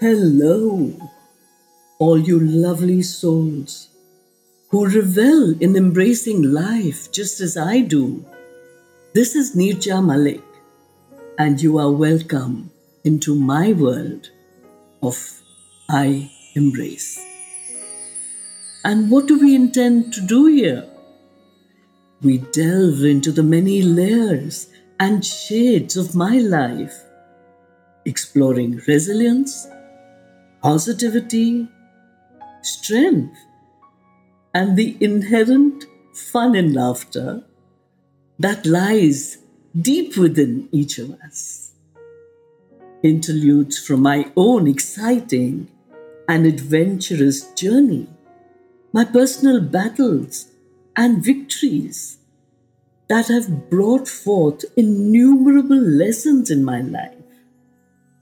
Hello, all you lovely souls who revel in embracing life just as I do. This is Neerja Malik, and you are welcome into my world of I Embrace. And what do we intend to do here? We delve into the many layers and shades of my life, exploring resilience, positivity, strength, and the inherent fun and laughter that lies deep within each of us. Interludes from my own exciting and adventurous journey, my personal battles and victories that have brought forth innumerable lessons in my life.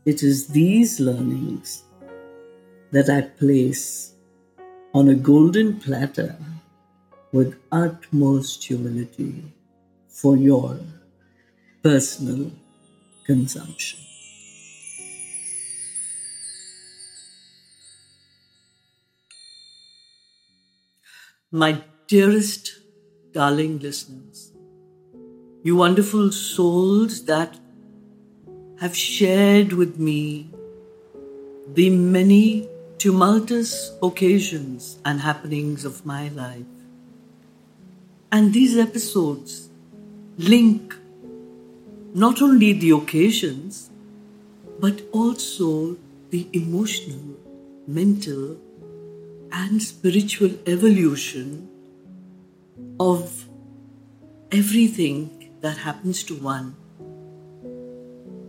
It is these learnings that I place on a golden platter with utmost humility for your personal consumption. My dearest, darling listeners, you wonderful souls that have shared with me the many tumultuous occasions and happenings of my life. And these episodes link not only the occasions, but also the emotional, mental, and spiritual evolution of everything that happens to one,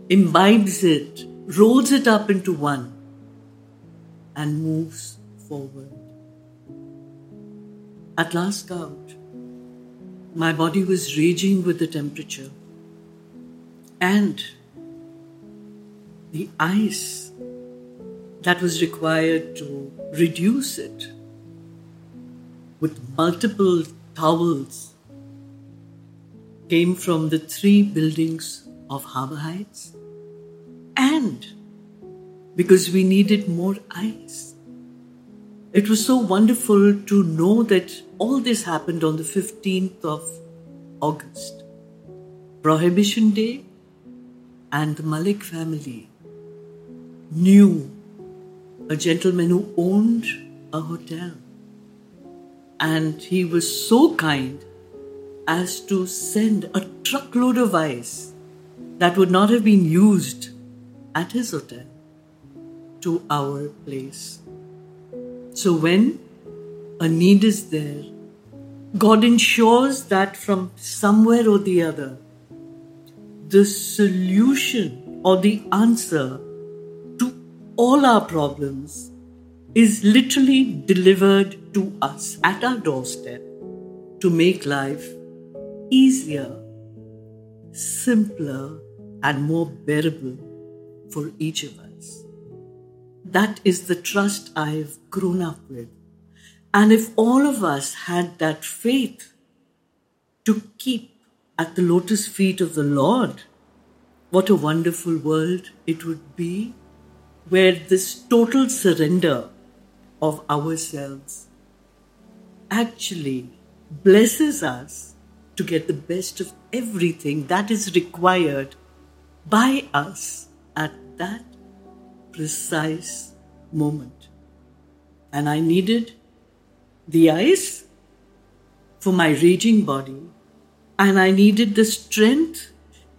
imbibes it, rolls it up into one and moves forward. At last count, my body was raging with the temperature, and the ice that was required to reduce it with multiple towels came from the three buildings of Harbour Heights and because we needed more ice. It was so wonderful to know that all this happened on the 15th of August, Prohibition Day, and the Malik family knew a gentleman who owned a hotel. And he was so kind as to send a truckload of ice that would not have been used at his hotel to our place. So when a need is there, God ensures that from somewhere or the other, the solution or the answer to all our problems is literally delivered to us at our doorstep to make life easier, simpler, and more bearable for each of us. That is the trust I've grown up with. And if all of us had that faith to keep at the lotus feet of the Lord, what a wonderful world it would be where this total surrender of ourselves actually blesses us to get the best of everything that is required by us at that precise moment. And I needed the ice for my raging body, and I needed the strength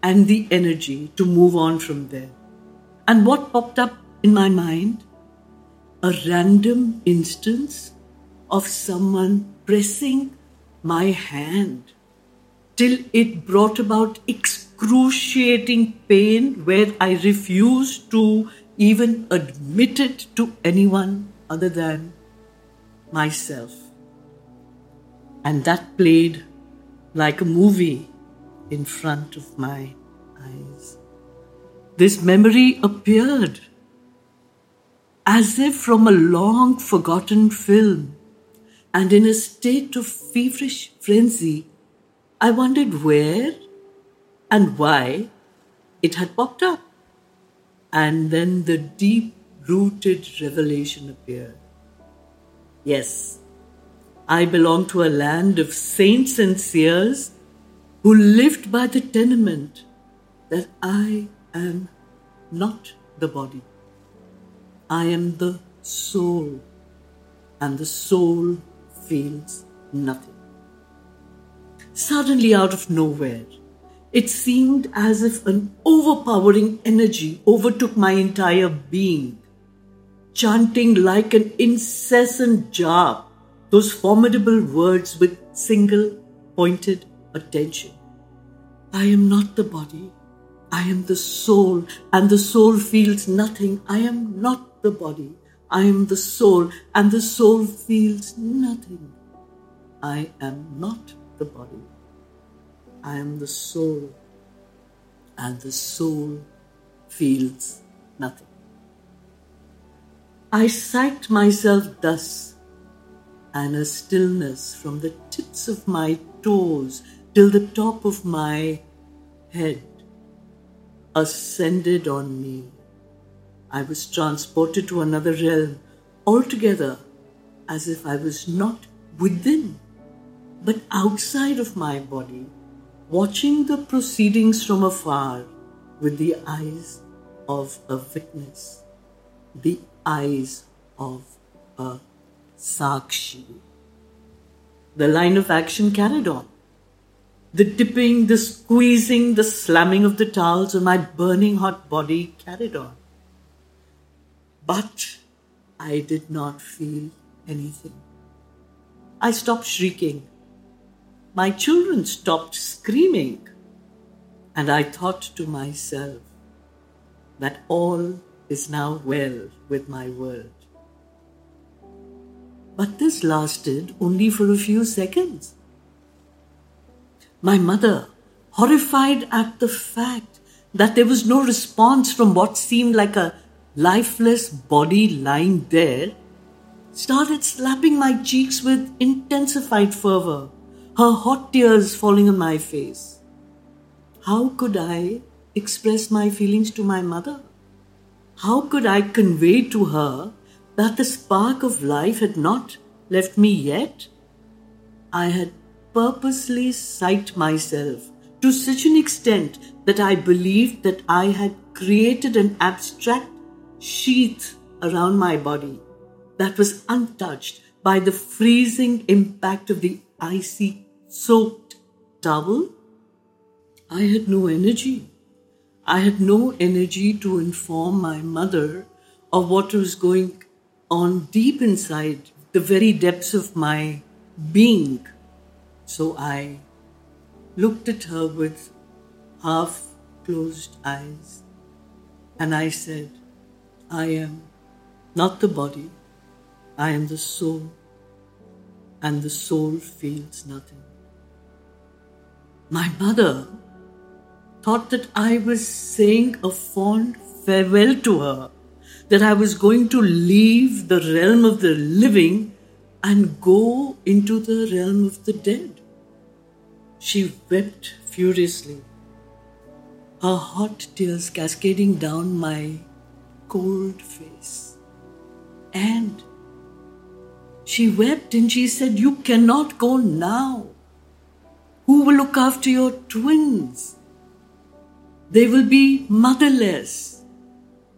and the energy to move on from there. And what popped up in my mind? A random instance of someone pressing my hand till it brought about excruciating pain where I refused to even admit it to anyone other than myself. And that played like a movie in front of my eyes. This memory appeared as if from a long forgotten film, and in a state of feverish frenzy, I wondered where and why it had popped up. And then the deep rooted revelation appeared. Yes, I belong to a land of saints and seers who lived by the tenement that I am not the body. I am the soul, and the soul feels nothing. Suddenly, out of nowhere, it seemed as if an overpowering energy overtook my entire being, chanting like an incessant jar those formidable words with single pointed attention. I am not the body. I am the soul, and the soul feels nothing. I am not the body. I am the soul, and the soul feels nothing. I am not the body. I am the soul, and the soul feels nothing. I psyched myself thus, and a stillness from the tips of my toes till the top of my head ascended on me. I was transported to another realm altogether as if I was not within but outside of my body, watching the proceedings from afar with the eyes of a witness, the eyes of a Sakshi. The line of action carried on. The dipping, the squeezing, the slamming of the towels on my burning hot body carried on. But I did not feel anything. I stopped shrieking. My children stopped screaming. And I thought to myself that all is now well with my world. But this lasted only for a few seconds. My mother, horrified at the fact that there was no response from what seemed like a lifeless body lying there, started slapping my cheeks with intensified fervor, her hot tears falling on my face. How could I express my feelings to my mother? How could I convey to her that the spark of life had not left me yet? I had purposely psyched myself to such an extent that I believed that I had created an abstract sheath around my body that was untouched by the freezing impact of the icy soaked towel. I had no energy. I had no energy to inform my mother of what was going on deep inside the very depths of my being. So I looked at her with half closed eyes and I said, I am not the body, I am the soul, and the soul feels nothing. My mother thought that I was saying a fond farewell to her, that I was going to leave the realm of the living and go into the realm of the dead. She wept furiously, her hot tears cascading down my cold face. And she wept and she said, You cannot go now. Who will look after your twins? They will be motherless.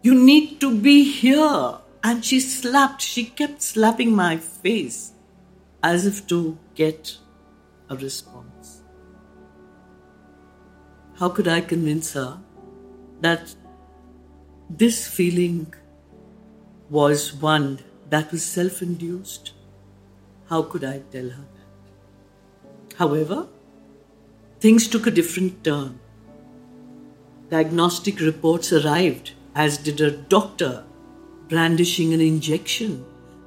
You need to be here. And she slapped, she kept slapping my face as if to get a response. How could I convince her that this feeling was one that was self induced? How could I tell her that? However, things took a different turn. Diagnostic reports arrived, as did a doctor brandishing an injection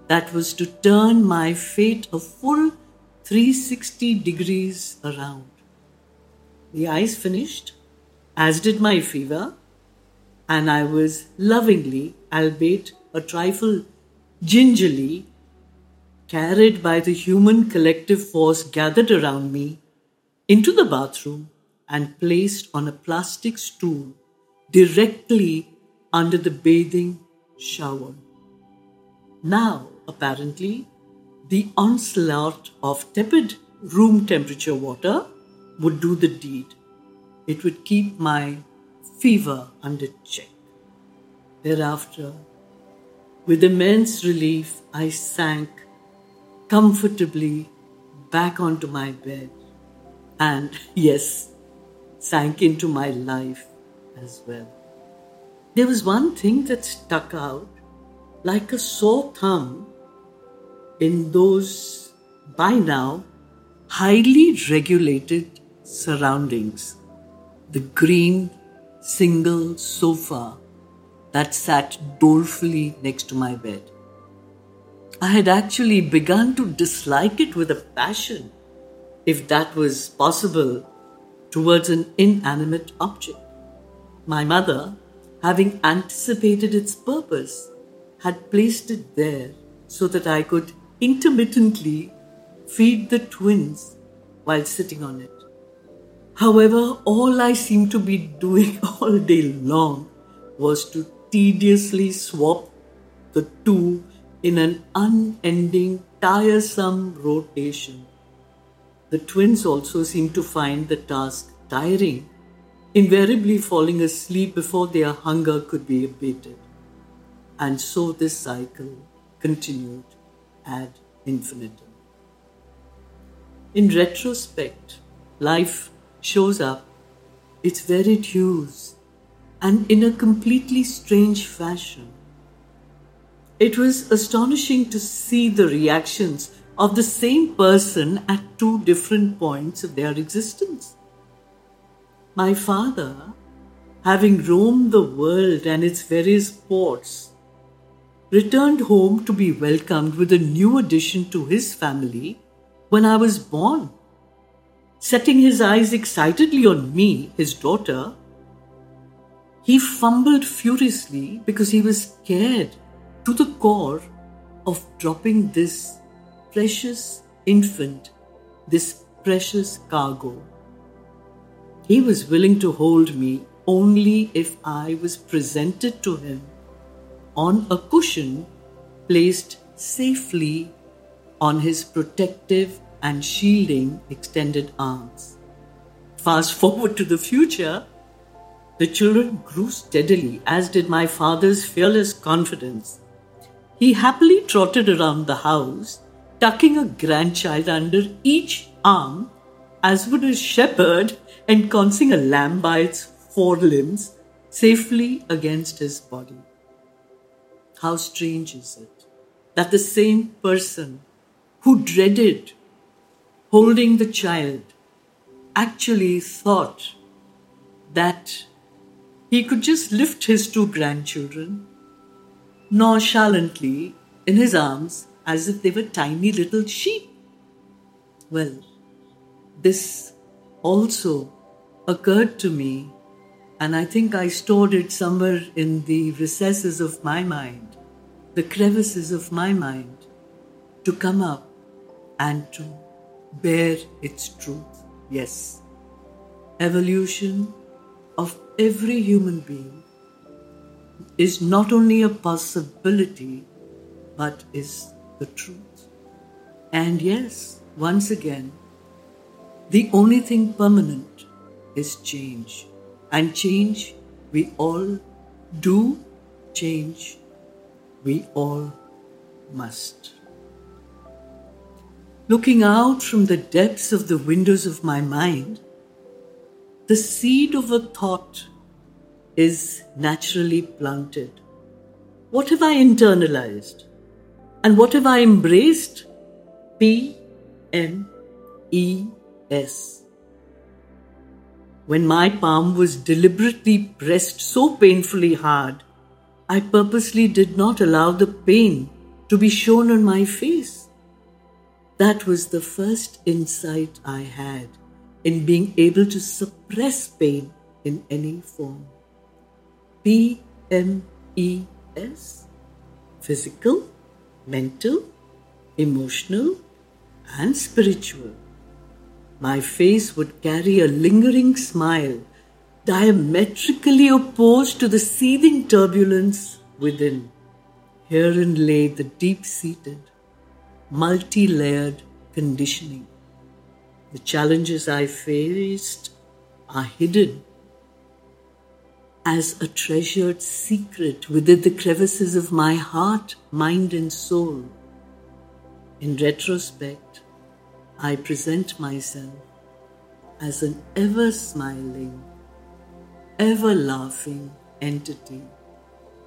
that was to turn my fate a full 360 degrees around. The ice finished, as did my fever, and I was lovingly, albeit a trifle gingerly, carried by the human collective force gathered around me into the bathroom and placed on a plastic stool directly under the bathing shower. Now, apparently, the onslaught of tepid room temperature water would do the deed. It would keep my fever under check. Thereafter, with immense relief, I sank comfortably back onto my bed and, yes, sank into my life as well. There was one thing that stuck out like a sore thumb in those, by now, highly regulated surroundings. The green single sofa that sat dolefully next to my bed. I had actually begun to dislike it with a passion, if that was possible, towards an inanimate object. My mother, having anticipated its purpose, had placed it there so that I could intermittently feed the twins while sitting on it. However, all I seemed to be doing all day long was to tediously swap the two in an unending, tiresome rotation. The twins also seemed to find the task tiring, invariably falling asleep before their hunger could be abated. And so this cycle continued ad infinitum. In retrospect, life shows up its varied hues and in a completely strange fashion. It was astonishing to see the reactions of the same person at two different points of their existence. My father, having roamed the world and its various ports, returned home to be welcomed with a new addition to his family when I was born. Setting his eyes excitedly on me, his daughter, he fumbled furiously because he was scared to the core of dropping this precious infant, this precious cargo. He was willing to hold me only if I was presented to him on a cushion placed safely on his protective and shielding extended arms. Fast forward to the future, the children grew steadily, as did my father's fearless confidence. He happily trotted around the house, tucking a grandchild under each arm, as would a shepherd ensconcing a lamb by its forelimbs safely against his body. How strange is it that the same person who dreaded holding the child actually thought that he could just lift his two grandchildren nonchalantly in his arms as if they were tiny little sheep. Well, this also occurred to me and I think I stored it somewhere in the recesses of my mind, the crevices of my mind, to come up and to bear its truth. Yes, evolution of every human being is not only a possibility, but is the truth. And yes, once again, the only thing permanent is change and change we all do, change we all must. Looking out from the depths of the windows of my mind, the seed of a thought is naturally planted. What have I internalized? And what have I embraced? P M E S. When my palm was deliberately pressed so painfully hard, I purposely did not allow the pain to be shown on my face. That was the first insight I had in being able to suppress pain in any form. P M E S physical, mental, emotional, and spiritual. my face would carry a lingering smile, diametrically opposed to the seething turbulence within. Herein lay the deep seated, multi layered conditioning. The challenges I faced are hidden as a treasured secret within the crevices of my heart, mind, and soul. In retrospect, I present myself as an ever smiling, ever laughing entity,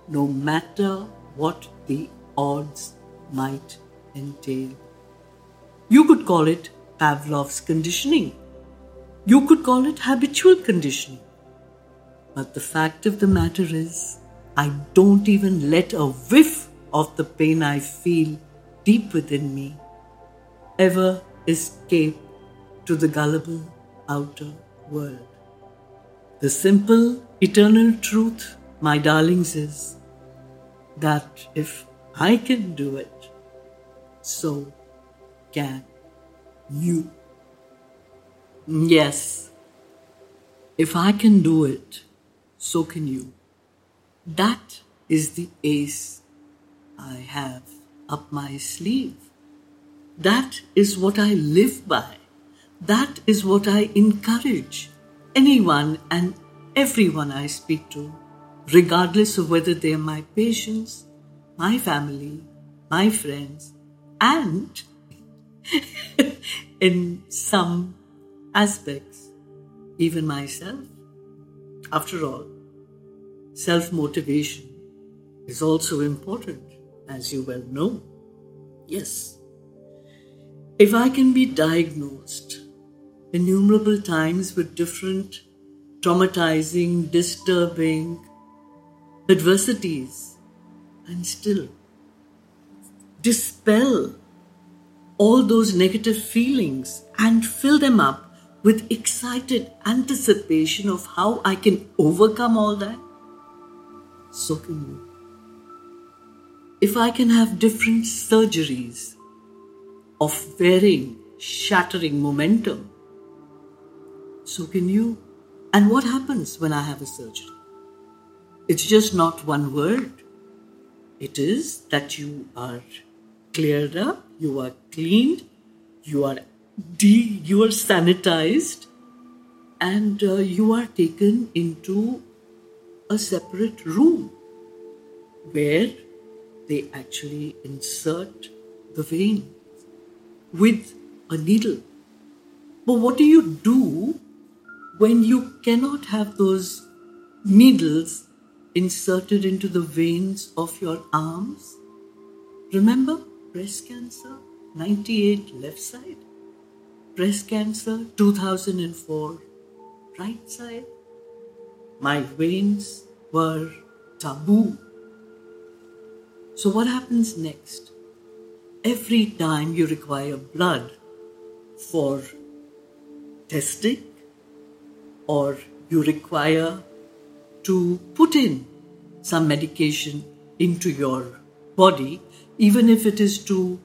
no matter what the odds might entail. You could call it Pavlov's conditioning. You could call it habitual conditioning. But the fact of the matter is, I don't even let a whiff of the pain I feel deep within me ever escape to the gullible outer world. The simple, eternal truth, my darlings, is that if I can do it, so can you. Yes, if I can do it, so can you. That is the ace I have up my sleeve. That is what I live by. That is what I encourage anyone and everyone I speak to, regardless of whether they are my patients, my family, my friends, and in some aspects, even myself. After all, self motivation is also important, as you well know. Yes. If I can be diagnosed innumerable times with different traumatizing, disturbing adversities and still dispel all those negative feelings and fill them up with excited anticipation of how I can overcome all that, so can you. If I can have different surgeries of varying, shattering momentum. So can you. And what happens when I have a surgery? It's just not one word. It is that you are cleared up, you are cleaned, you are de- you are sanitized, and uh, you are taken into a separate room where they actually insert the vein with a needle. But what do you do when you cannot have those needles inserted into the veins of your arms? Remember breast cancer, 98 left side, breast cancer, 2004 right side. My veins were taboo. So, what happens next? every time you require blood for testing or you require to put in some medication into your body, even if it is to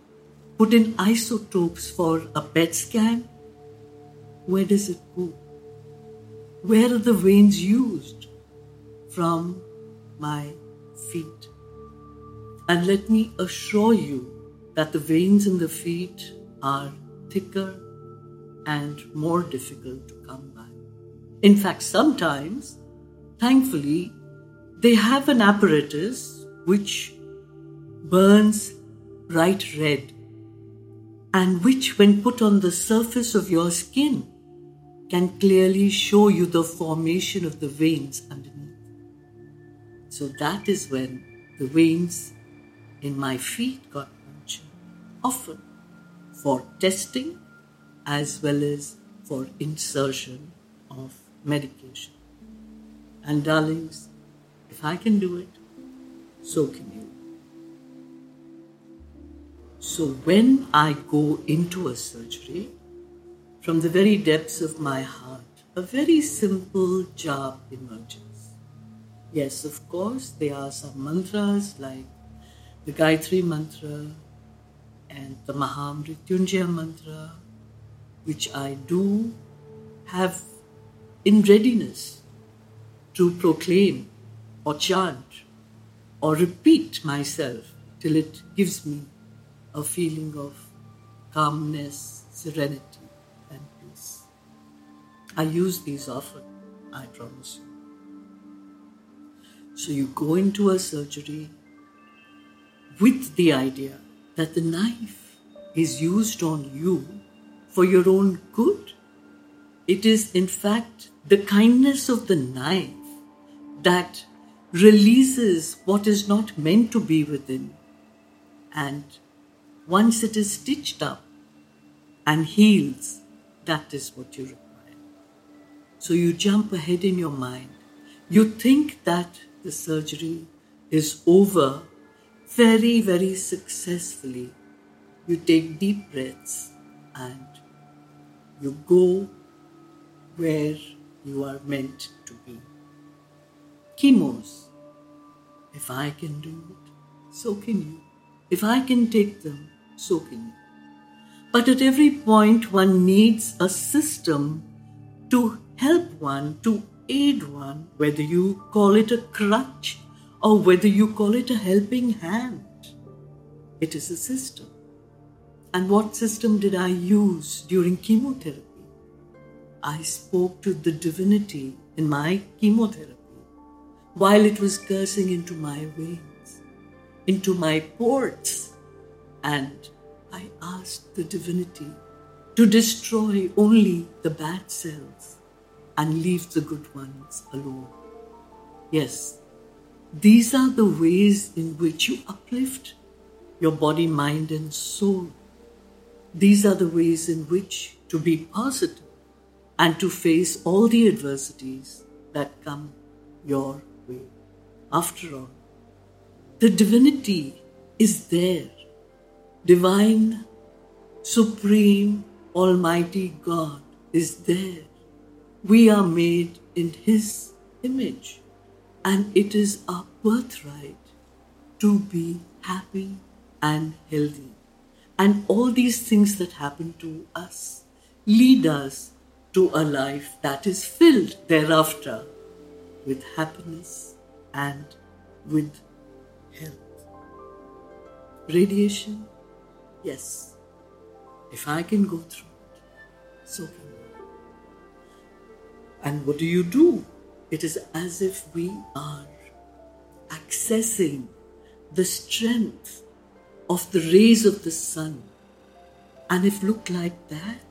put in isotopes for a PET scan, where does it go? Where are the veins used? From my feet. And let me assure you that the veins in the feet are thicker and more difficult to come by. In fact, sometimes, thankfully, they have an apparatus which burns bright red and which, when put on the surface of your skin, can clearly show you the formation of the veins underneath. So that is when the veins in my feet got punctured, often for testing as well as for insertion of medication. And darlings, if I can do it, so can you. So when I go into a surgery, from the very depths of my heart, a very simple job emerges. Yes, of course, there are some mantras like the Gayatri mantra, and the Mahamrityunjaya mantra which I do have in readiness to proclaim or chant or repeat myself till it gives me a feeling of calmness, serenity, and peace. I use these often, I promise you. So you go into a surgery with the idea that the knife is used on you for your own good. It is, in fact, the kindness of the knife that releases what is not meant to be within. And once it is stitched up and heals, that is what you require. So you jump ahead in your mind. You think that the surgery is over very, very successfully. You take deep breaths and you go where you are meant to be. Chemos. If I can do it, so can you. If I can take them, so can. But at every point, one needs a system to help one, to aid one, whether you call it a crutch or whether you call it a helping hand. It is a system. And what system did I use during chemotherapy? I spoke to the divinity in my chemotherapy while it was cursing into my veins, into my ports, and I asked the divinity to destroy only the bad cells and leave the good ones alone. Yes, these are the ways in which you uplift your body, mind, and soul. These are the ways in which to be positive and to face all the adversities that come your way. After all, the divinity is there. Divine, supreme, almighty God is there. We are made in His image, and it is our birthright to be happy and healthy. And all these things that happen to us lead us to a life that is filled thereafter with happiness and with health. Radiation, yes. If I can go through it, so can you. And what do you do? It is as if we are accessing the strength of the rays of the sun. And if looked like that,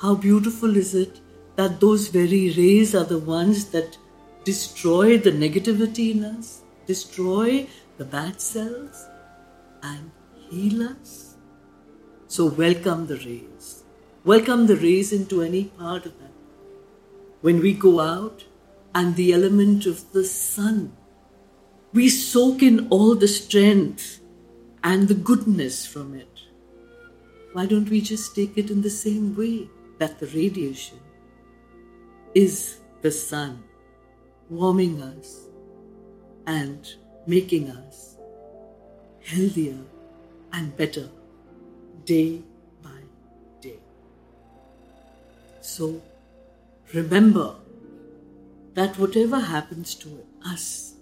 how beautiful is it that those very rays are the ones that destroy the negativity in us, destroy the bad cells, and heal us. So, welcome the rays. Welcome the rays into any part of that. When we go out and the element of the sun, we soak in all the strength and the goodness from it. Why don't we just take it in the same way that the radiation is the sun? warming us and making us healthier and better day by day. So remember that whatever happens to us,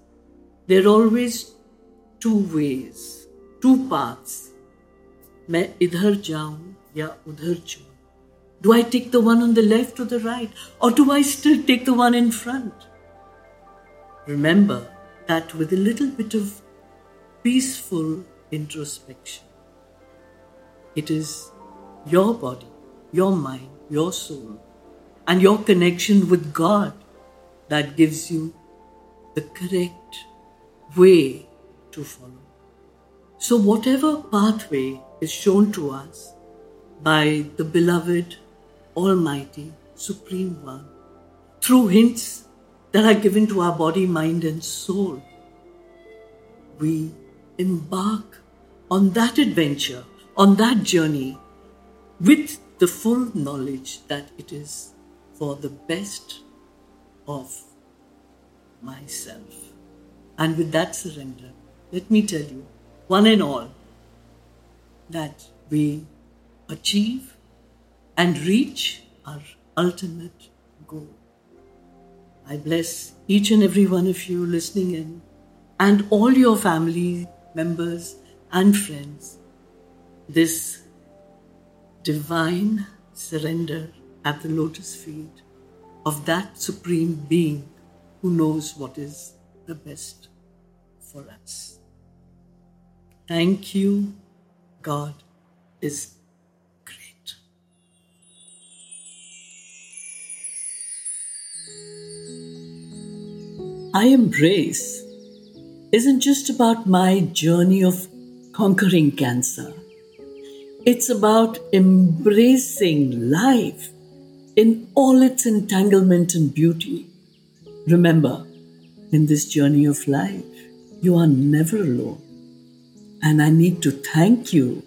there are always two ways, two paths. मैं इधर जाऊं या उधर जाऊं Do I take the one on the left or the right? Or do I still take the one in front? Remember that with a little bit of peaceful introspection, it is your body, your mind, your soul, and your connection with God that gives you the correct way to follow. So, whatever pathway is shown to us by the beloved, Almighty, Supreme One, through hints that are given to our body, mind, and soul. We embark on that adventure, on that journey, with the full knowledge that it is for the best of myself. And with that surrender, let me tell you, one and all, that we achieve and reach our ultimate goal. I bless each and every one of you listening in and all your family members and friends. This divine surrender at the lotus feet of that Supreme Being who knows what is the best for us. Thank you. God is great. I embrace isn't just about my journey of conquering cancer. It's about embracing life in all its entanglement and beauty. Remember, in this journey of life, you are never alone. And I need to thank you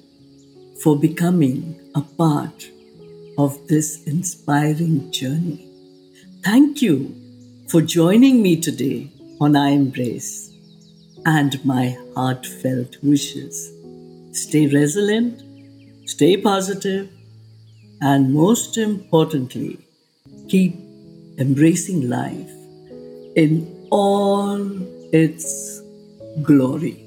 for becoming a part of this inspiring journey. Thank you for joining me today on I Embrace and my heartfelt wishes. Stay resilient, stay positive, and most importantly, keep embracing life in all its glory.